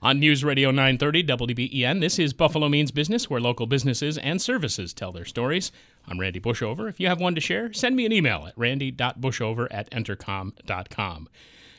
On News Radio 930 WBEN, this is Buffalo Means Business, where local businesses and services tell their stories. I'm Randy Bushover. If you have one to share, send me an email at randy.bushover at entercom.com.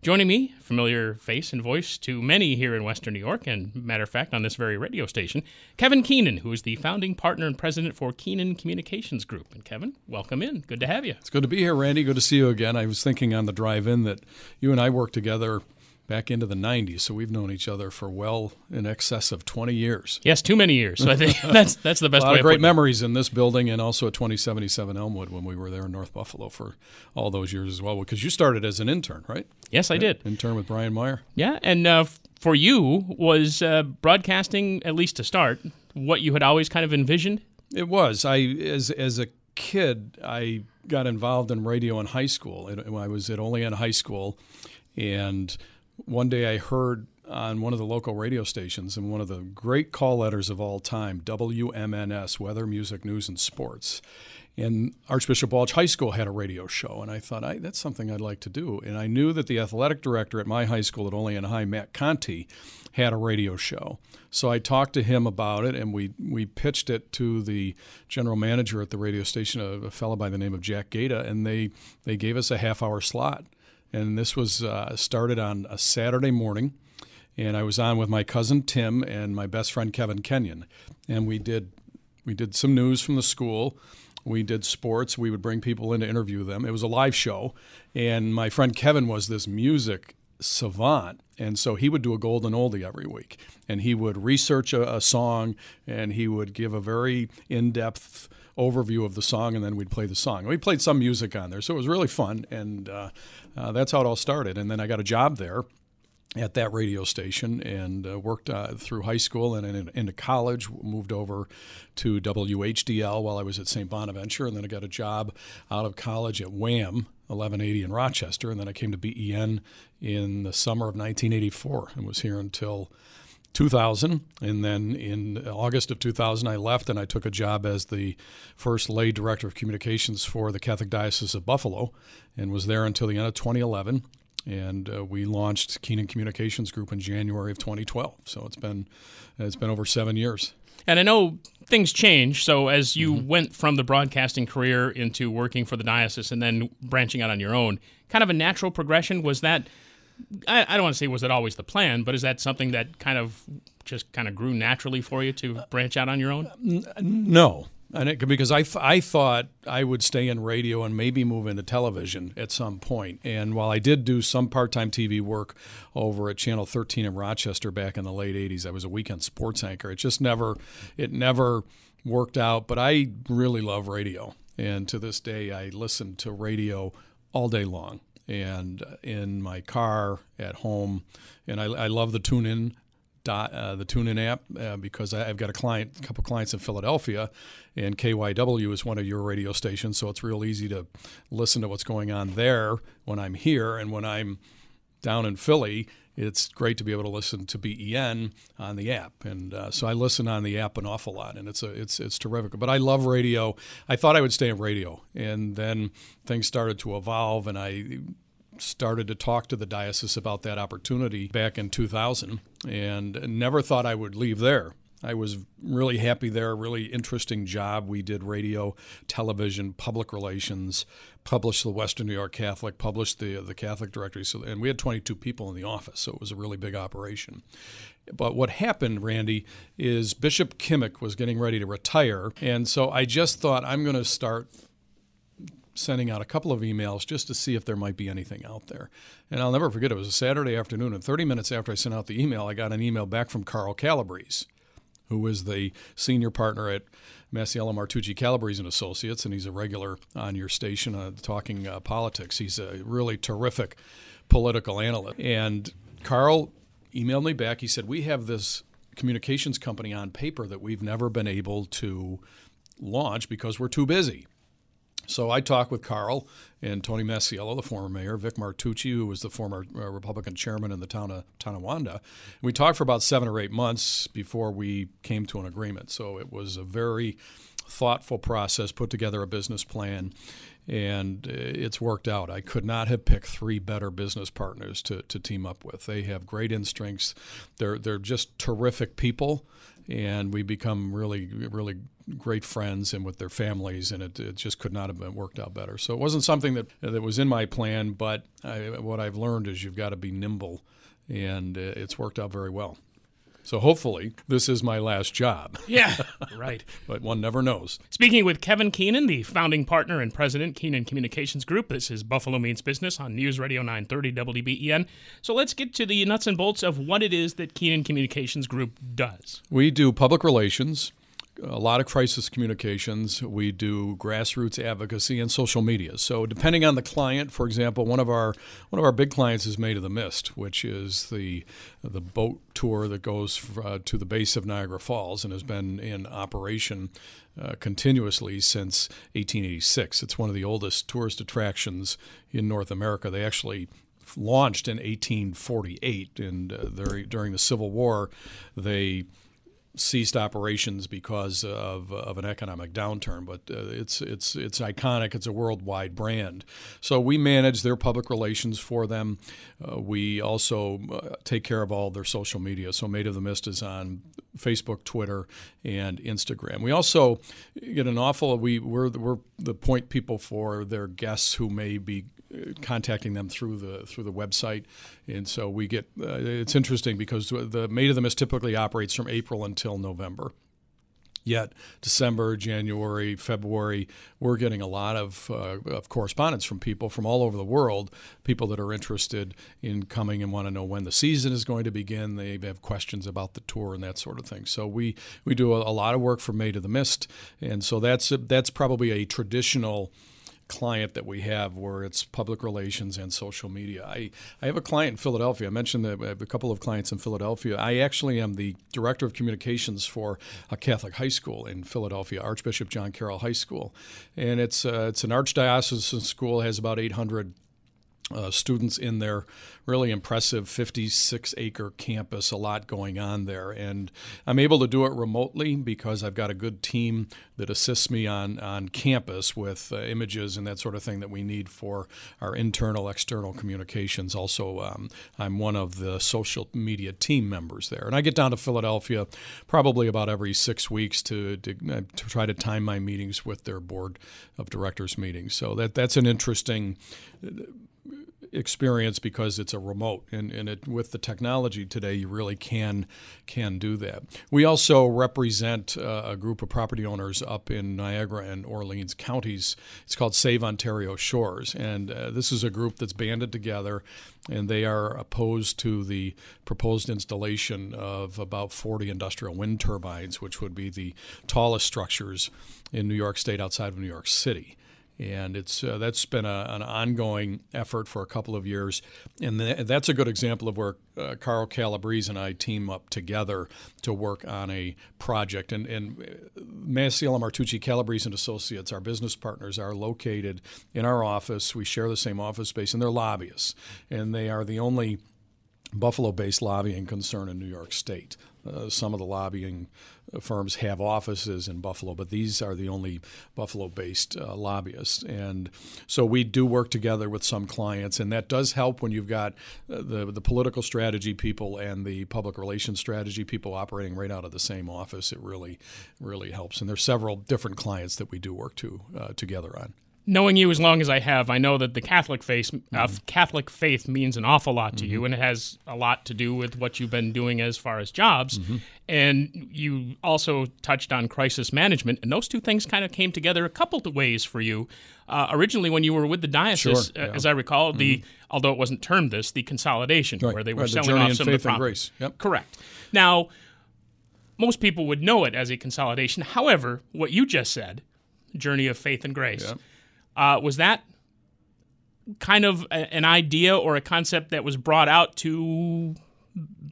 Joining me, familiar face and voice to many here in Western New York, and matter of fact, on this very radio station, Kevin Keenan, who is the founding partner and president for Keenan Communications Group. And Kevin, welcome in. Good to have you. It's good to be here, Randy. Good to see you again. I was thinking on the drive in that you and I worked together back into the 90s. So we've known each other for well in excess of 20 years. Yes, too many years. So I think that's that's the best a lot. Of great memories in this building and also at 2077 Elmwood when we were there in North Buffalo for all those years as well. Because you started as an intern, right? Yes, I did. Intern with Brian Meyer. Yeah, and uh, for you was uh, broadcasting at least to start what you had always kind of envisioned. It was. I as as a kid, I got involved in radio in high school. I was at Olean High School, and one day I heard on one of the local radio stations and one of the great call letters of all time, WMNS, Weather, Music, News, and Sports. And Archbishop Walsh High School had a radio show, and I thought I, that's something I'd like to do. And I knew that the athletic director at my high school at Olean High, Matt Conti, had a radio show. So I talked to him about it, and we we pitched it to the general manager at the radio station, a, a fellow by the name of Jack Gata, and they they gave us a half hour slot and this was uh, started on a Saturday morning. And I was on with my cousin Tim and my best friend Kevin Kenyon, and we did we did some news from the school. We did sports. We would bring people in to interview them. It was a live show, and my friend Kevin was this music savant, and so he would do a golden oldie every week, and he would research a, a song, and he would give a very in-depth overview of the song, and then we'd play the song. We played some music on there, so it was really fun, and uh, uh, that's how it all started. And then I got a job there at that radio station and uh, worked uh, through high school and in, into college. Moved over to WHDL while I was at St. Bonaventure, and then I got a job out of college at WHAM 1180 in Rochester, and then I came to BEN in the summer of 1984 and was here until 2000. And then in August of 2000, I left and I took a job as the first lay director of communications for the Catholic Diocese of Buffalo and was there until the end of 2011. And uh, we launched Keenan Communications Group in January of 2012. So it's been it's been over seven years. And I know things change. So as you mm-hmm. went from the broadcasting career into working for the diocese and then branching out on your own, kind of a natural progression was that I, I don't want to say was that always the plan, but is that something that kind of just kind of grew naturally for you to branch out on your own? No, and it, because I, I thought I would stay in radio and maybe move into television at some point. And while I did do some part time TV work over at Channel 13 in Rochester back in the late 80s, I was a weekend sports anchor. It just never, it never worked out. But I really love radio. And to this day, I listen to radio all day long and in my car at home. And I, I love the TuneIn Dot, uh, the TuneIn app uh, because I, have got a client, a couple clients in Philadelphia, and KYW is one of your radio stations, so it's real easy to listen to what's going on there when I'm here, and when I'm down in Philly, it's great to be able to listen to BEN on the app, and uh, so I listen on the app an awful lot, and it's a it's it's terrific. But I love radio. I thought I would stay in radio, and then things started to evolve, and I started to talk to the diocese about that opportunity back in 2000 and never thought I would leave there. I was really happy there, really interesting job. We did radio, television, public relations, published the Western New York Catholic, published the the Catholic Directory, so, and we had 22 people in the office, so it was a really big operation. But what happened, Randy, is Bishop Kmiec was getting ready to retire, and so I just thought I'm going to start sending out a couple of emails just to see if there might be anything out there. And I'll never forget, it was a Saturday afternoon, and 30 minutes after I sent out the email, I got an email back from Carl Calabrese, who is the senior partner at Masiello Martucci Calabrese and Associates, and he's a regular on your station uh, talking uh, politics. He's a really terrific political analyst. And Carl emailed me back. He said, We have this communications company on paper that we've never been able to launch because we're too busy. So I talked with Carl and Tony Masiello, the former mayor, Vic Martucci, who was the former uh, Republican chairman in the town of Tonawanda. We talked for about seven or eight months before we came to an agreement. So it was a very thoughtful process, put together a business plan, and uh, it's worked out. I could not have picked three better business partners to, to team up with. They have great instincts. They're they're just terrific people, and we become really really great friends and with their families, and it, it just could not have been worked out better. So it wasn't something that that was in my plan, but I, what I've learned is you've got to be nimble, and it's worked out very well. So hopefully, this is my last job. Yeah, right. but one never knows. Speaking with Kevin Keenan, the founding partner and president, Keenan Communications Group. This is Buffalo Means Business on News Radio 930 WBEN. So let's get to the nuts and bolts of what it is that Keenan Communications Group does. We do public relations a lot of crisis communications. We do grassroots advocacy and social media. So depending on the client, for example, one of our one of our big clients is Maid of the Mist, which is the the boat tour that goes uh, to the base of Niagara Falls and has been in operation uh, continuously since 1886. It's one of the oldest tourist attractions in North America. They actually launched in 1848, and uh, during the Civil War, they ceased operations because of, of an economic downturn, but uh, it's it's it's iconic. It's a worldwide brand. So we manage their public relations for them. Uh, we also uh, take care of all their social media. So Maid of the Mist is on Facebook, Twitter, and Instagram. We also get an awful. We we're we're the point people for their guests who may be contacting them through the through the website, and so we get. Uh, it's interesting because the Maid of the Mist typically operates from April until November. Yet December, January, February, we're getting a lot of, uh, of correspondence from people from all over the world, people that are interested in coming and want to know when the season is going to begin. They have questions about the tour and that sort of thing. So we we do a, a lot of work for Maid of the Mist, and so that's that's probably a traditional client that we have where it's public relations and social media. I, I have a client in Philadelphia. I mentioned that I have a couple of clients in Philadelphia. I actually am the director of communications for a Catholic high school in Philadelphia, Archbishop John Carroll High School. And it's, uh, it's an archdiocesan school, has about 800 uh, students in their really impressive 56 acre campus, a lot going on there. And I'm able to do it remotely because I've got a good team that assists me on, on campus with uh, images and that sort of thing that we need for our internal, external communications. Also, um, I'm one of the social media team members there. And I get down to Philadelphia probably about every six weeks to, to, uh, to try to time my meetings with their board of directors meetings. So that, that's an interesting experience because it's a remote and, and it, with the technology today you really can can do that. We also represent uh, a group of property owners up in niagara and orleans counties. It's called save ontario shores and uh, this is a group that's banded together and they are opposed to the proposed installation of about 40 industrial wind turbines which would be the tallest structures in new york state outside of new york city and it's uh, that's been a, an ongoing effort for a couple of years, and th- that's a good example of where uh, Carl Calabrese and I team up together to work on a project. And, and uh, Masiello Martucci Calabrese and Associates, our business partners, are located in our office. We share the same office space, and they're lobbyists, and they are the only Buffalo based lobbying concern in New York State. Uh, some of the lobbying firms have offices in Buffalo, but these are the only Buffalo based uh, lobbyists. And so we do work together with some clients, and that does help when you've got uh, the, the political strategy people and the public relations strategy people operating right out of the same office. It really, really helps. And there's several different clients that we do work to uh, together on knowing you as long as I have, I know that the Catholic faith, uh, mm-hmm. Catholic faith means an awful lot to mm-hmm. you, and it has a lot to do with what you've been doing as far as jobs. Mm-hmm. And you also touched on crisis management, and those two things kind of came together a couple of ways for you. Uh, originally, when you were with the diocese, sure, uh, yeah. uh, as I recall, the mm-hmm. although it wasn't termed this, the consolidation, right. where they were right. selling the off some of the property. Yep. Correct. Now, most people would know it as a consolidation. However, what you just said, journey of faith and grace. Yep uh, was that kind of a, an idea or a concept that was brought out to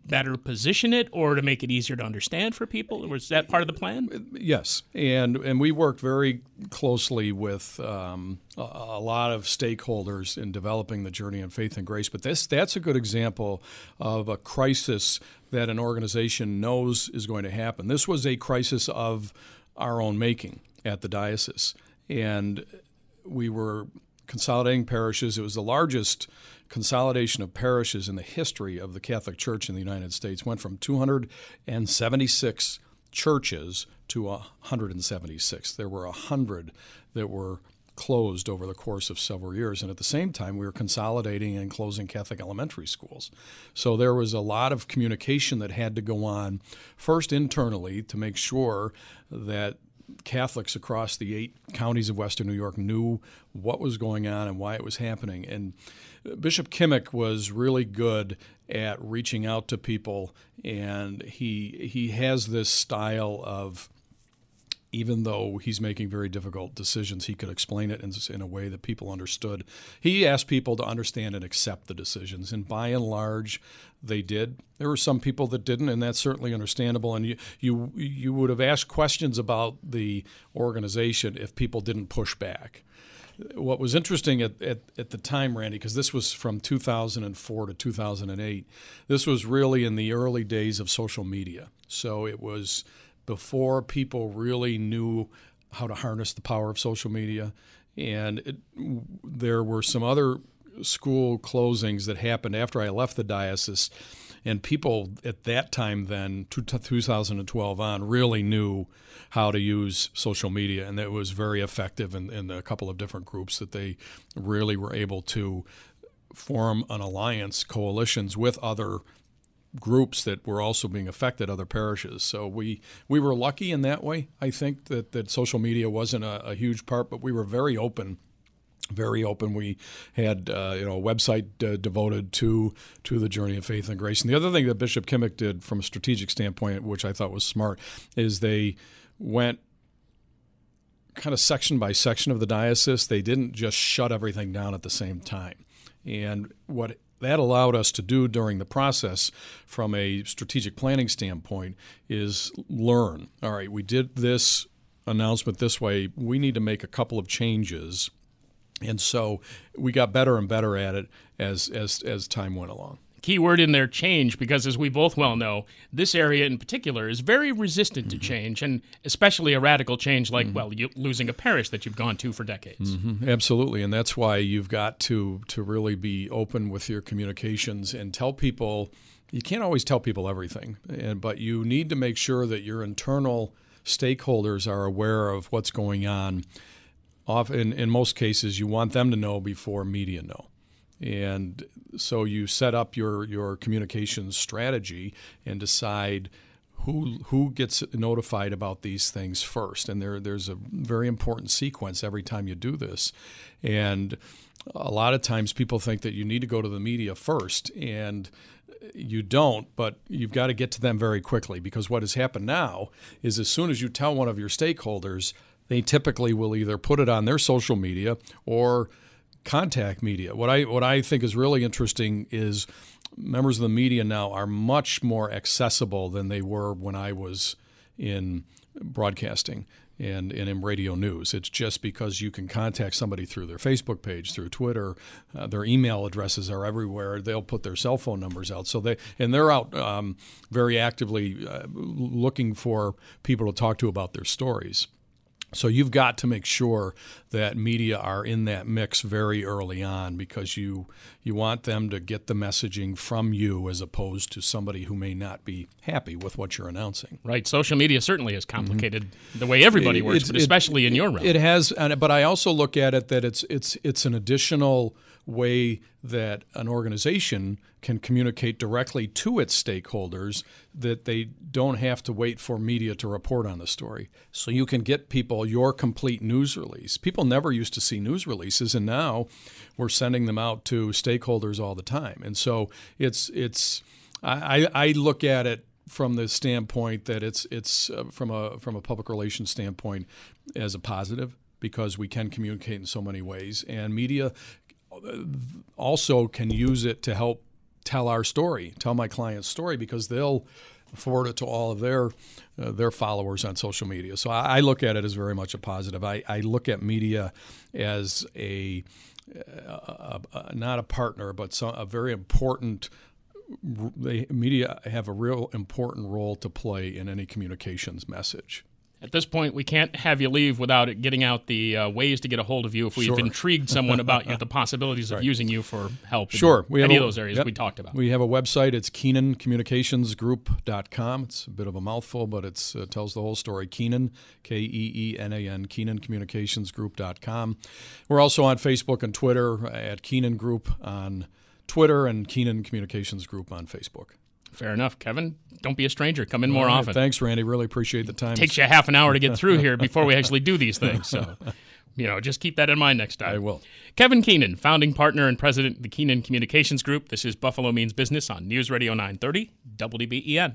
better position it or to make it easier to understand for people? Was that part of the plan? Yes, and and we worked very closely with um, a, a, lot of stakeholders in developing the journey of faith and grace. But this that's a good example of a crisis that an organization knows is going to happen. This was a crisis of our own making at the diocese, and we were consolidating parishes. It was the largest consolidation of parishes in the history of the Catholic Church in the United States. Went from 276 churches to 176. There were 100 that were closed over the course of several years. And at the same time, we were consolidating and closing Catholic elementary schools. So there was a lot of communication that had to go on, first internally, to make sure that Catholics across the eight counties of Western New York knew what was going on and why it was happening. And Bishop Kmiec was really good at reaching out to people, and he he has this style of even though he's making very difficult decisions, he could explain it in, in, a way that people understood. He asked people to understand and accept the decisions, and by and large, they did. There were some people that didn't, and that's certainly understandable. And you you you would have asked questions about the organization if people didn't push back. What was interesting at, at, at the time, Randy, because this was from 2004 to 2008, this was really in the early days of social media. So it was before people really knew how to harness the power of social media. And it, there were some other school closings that happened after I left the diocese. And people at that time, then, 2012 on, really knew how to use social media. And it was very effective in, in a couple of different groups that they really were able to form an alliance, coalitions with other groups that were also being affected, other parishes. So we we were lucky in that way. I think that that social media wasn't a, a huge part, but we were very open. Very open. We had uh, you know a website uh, devoted to to the journey of faith and grace. And the other thing that Bishop Kmiec did from a strategic standpoint, which I thought was smart, is they went kind of section by section of the diocese. They didn't just shut everything down at the same time. And what that allowed us to do during the process from a strategic planning standpoint is learn. All right, we did this announcement this way. We need to make a couple of changes. And so we got better and better at it as as as time went along key word in there change because as we both well know this area in particular is very resistant mm-hmm. to change and especially a radical change like mm-hmm. well you, losing a parish that you've gone to for decades mm-hmm. absolutely and that's why you've got to to really be open with your communications and tell people you can't always tell people everything and but you need to make sure that your internal stakeholders are aware of what's going on often in most cases you want them to know before media know and so you set up your, your communications strategy and decide who who gets notified about these things first. And there there's a very important sequence every time you do this. And a lot of times people think that you need to go to the media first and you don't, but you've got to get to them very quickly because what has happened now is as soon as you tell one of your stakeholders, they typically will either put it on their social media or contact media. What I what I think is really interesting is members of the media now are much more accessible than they were when I was in broadcasting and, and in radio news. It's just because you can contact somebody through their Facebook page, through Twitter, uh, their email addresses are everywhere. They'll put their cell phone numbers out. So they and they're out um, very actively uh, looking for people to talk to about their stories. So you've got to make sure that media are in that mix very early on because you you want them to get the messaging from you as opposed to somebody who may not be happy with what you're announcing. Right. Social media certainly has complicated mm-hmm. the way everybody works, it, but especially it, in your realm. It has, but I also look at it that it's it's it's an additional way that an organization can communicate directly to its stakeholders that they don't have to wait for media to report on the story. So you can get people your complete news release. People never used to see news releases, and now we're sending them out to stakeholders all the time. And so it's it's I, I look at it from the standpoint that it's it's uh, from a from a public relations standpoint as a positive because we can communicate in so many ways and media also can use it to help tell our story, tell my client's story, because they'll forward it to all of their uh, their followers on social media. So I, I, look at it as very much a positive. I, I look at media as a, a, a not a partner, but some, a very important. They, media have a real important role to play in any communications message. At this point, we can't have you leave without getting out the uh, ways to get a hold of you if we've sure. intrigued someone about you, the possibilities of right. using you for help. Sure. we any of those areas yep. we talked about. We have a website. It's KeenanCommunicationsGroup.com. It's a bit of a mouthful, but it uh, tells the whole story. Keenan, K E E N A N, KeenanCommunicationsGroup.com. We're also on Facebook and Twitter at Keenan Group on Twitter and Keenan Communications Group on Facebook. Fair enough, Kevin. Don't be a stranger. Come in more right, often. Thanks, Randy. Really appreciate the time. It takes you half an hour to get through here before we actually do these things. So, you know, just keep that in mind next time. I will. Kevin Keenan, founding partner and president of the Keenan Communications Group. This is Buffalo Means Business on News Radio 930 WBEN.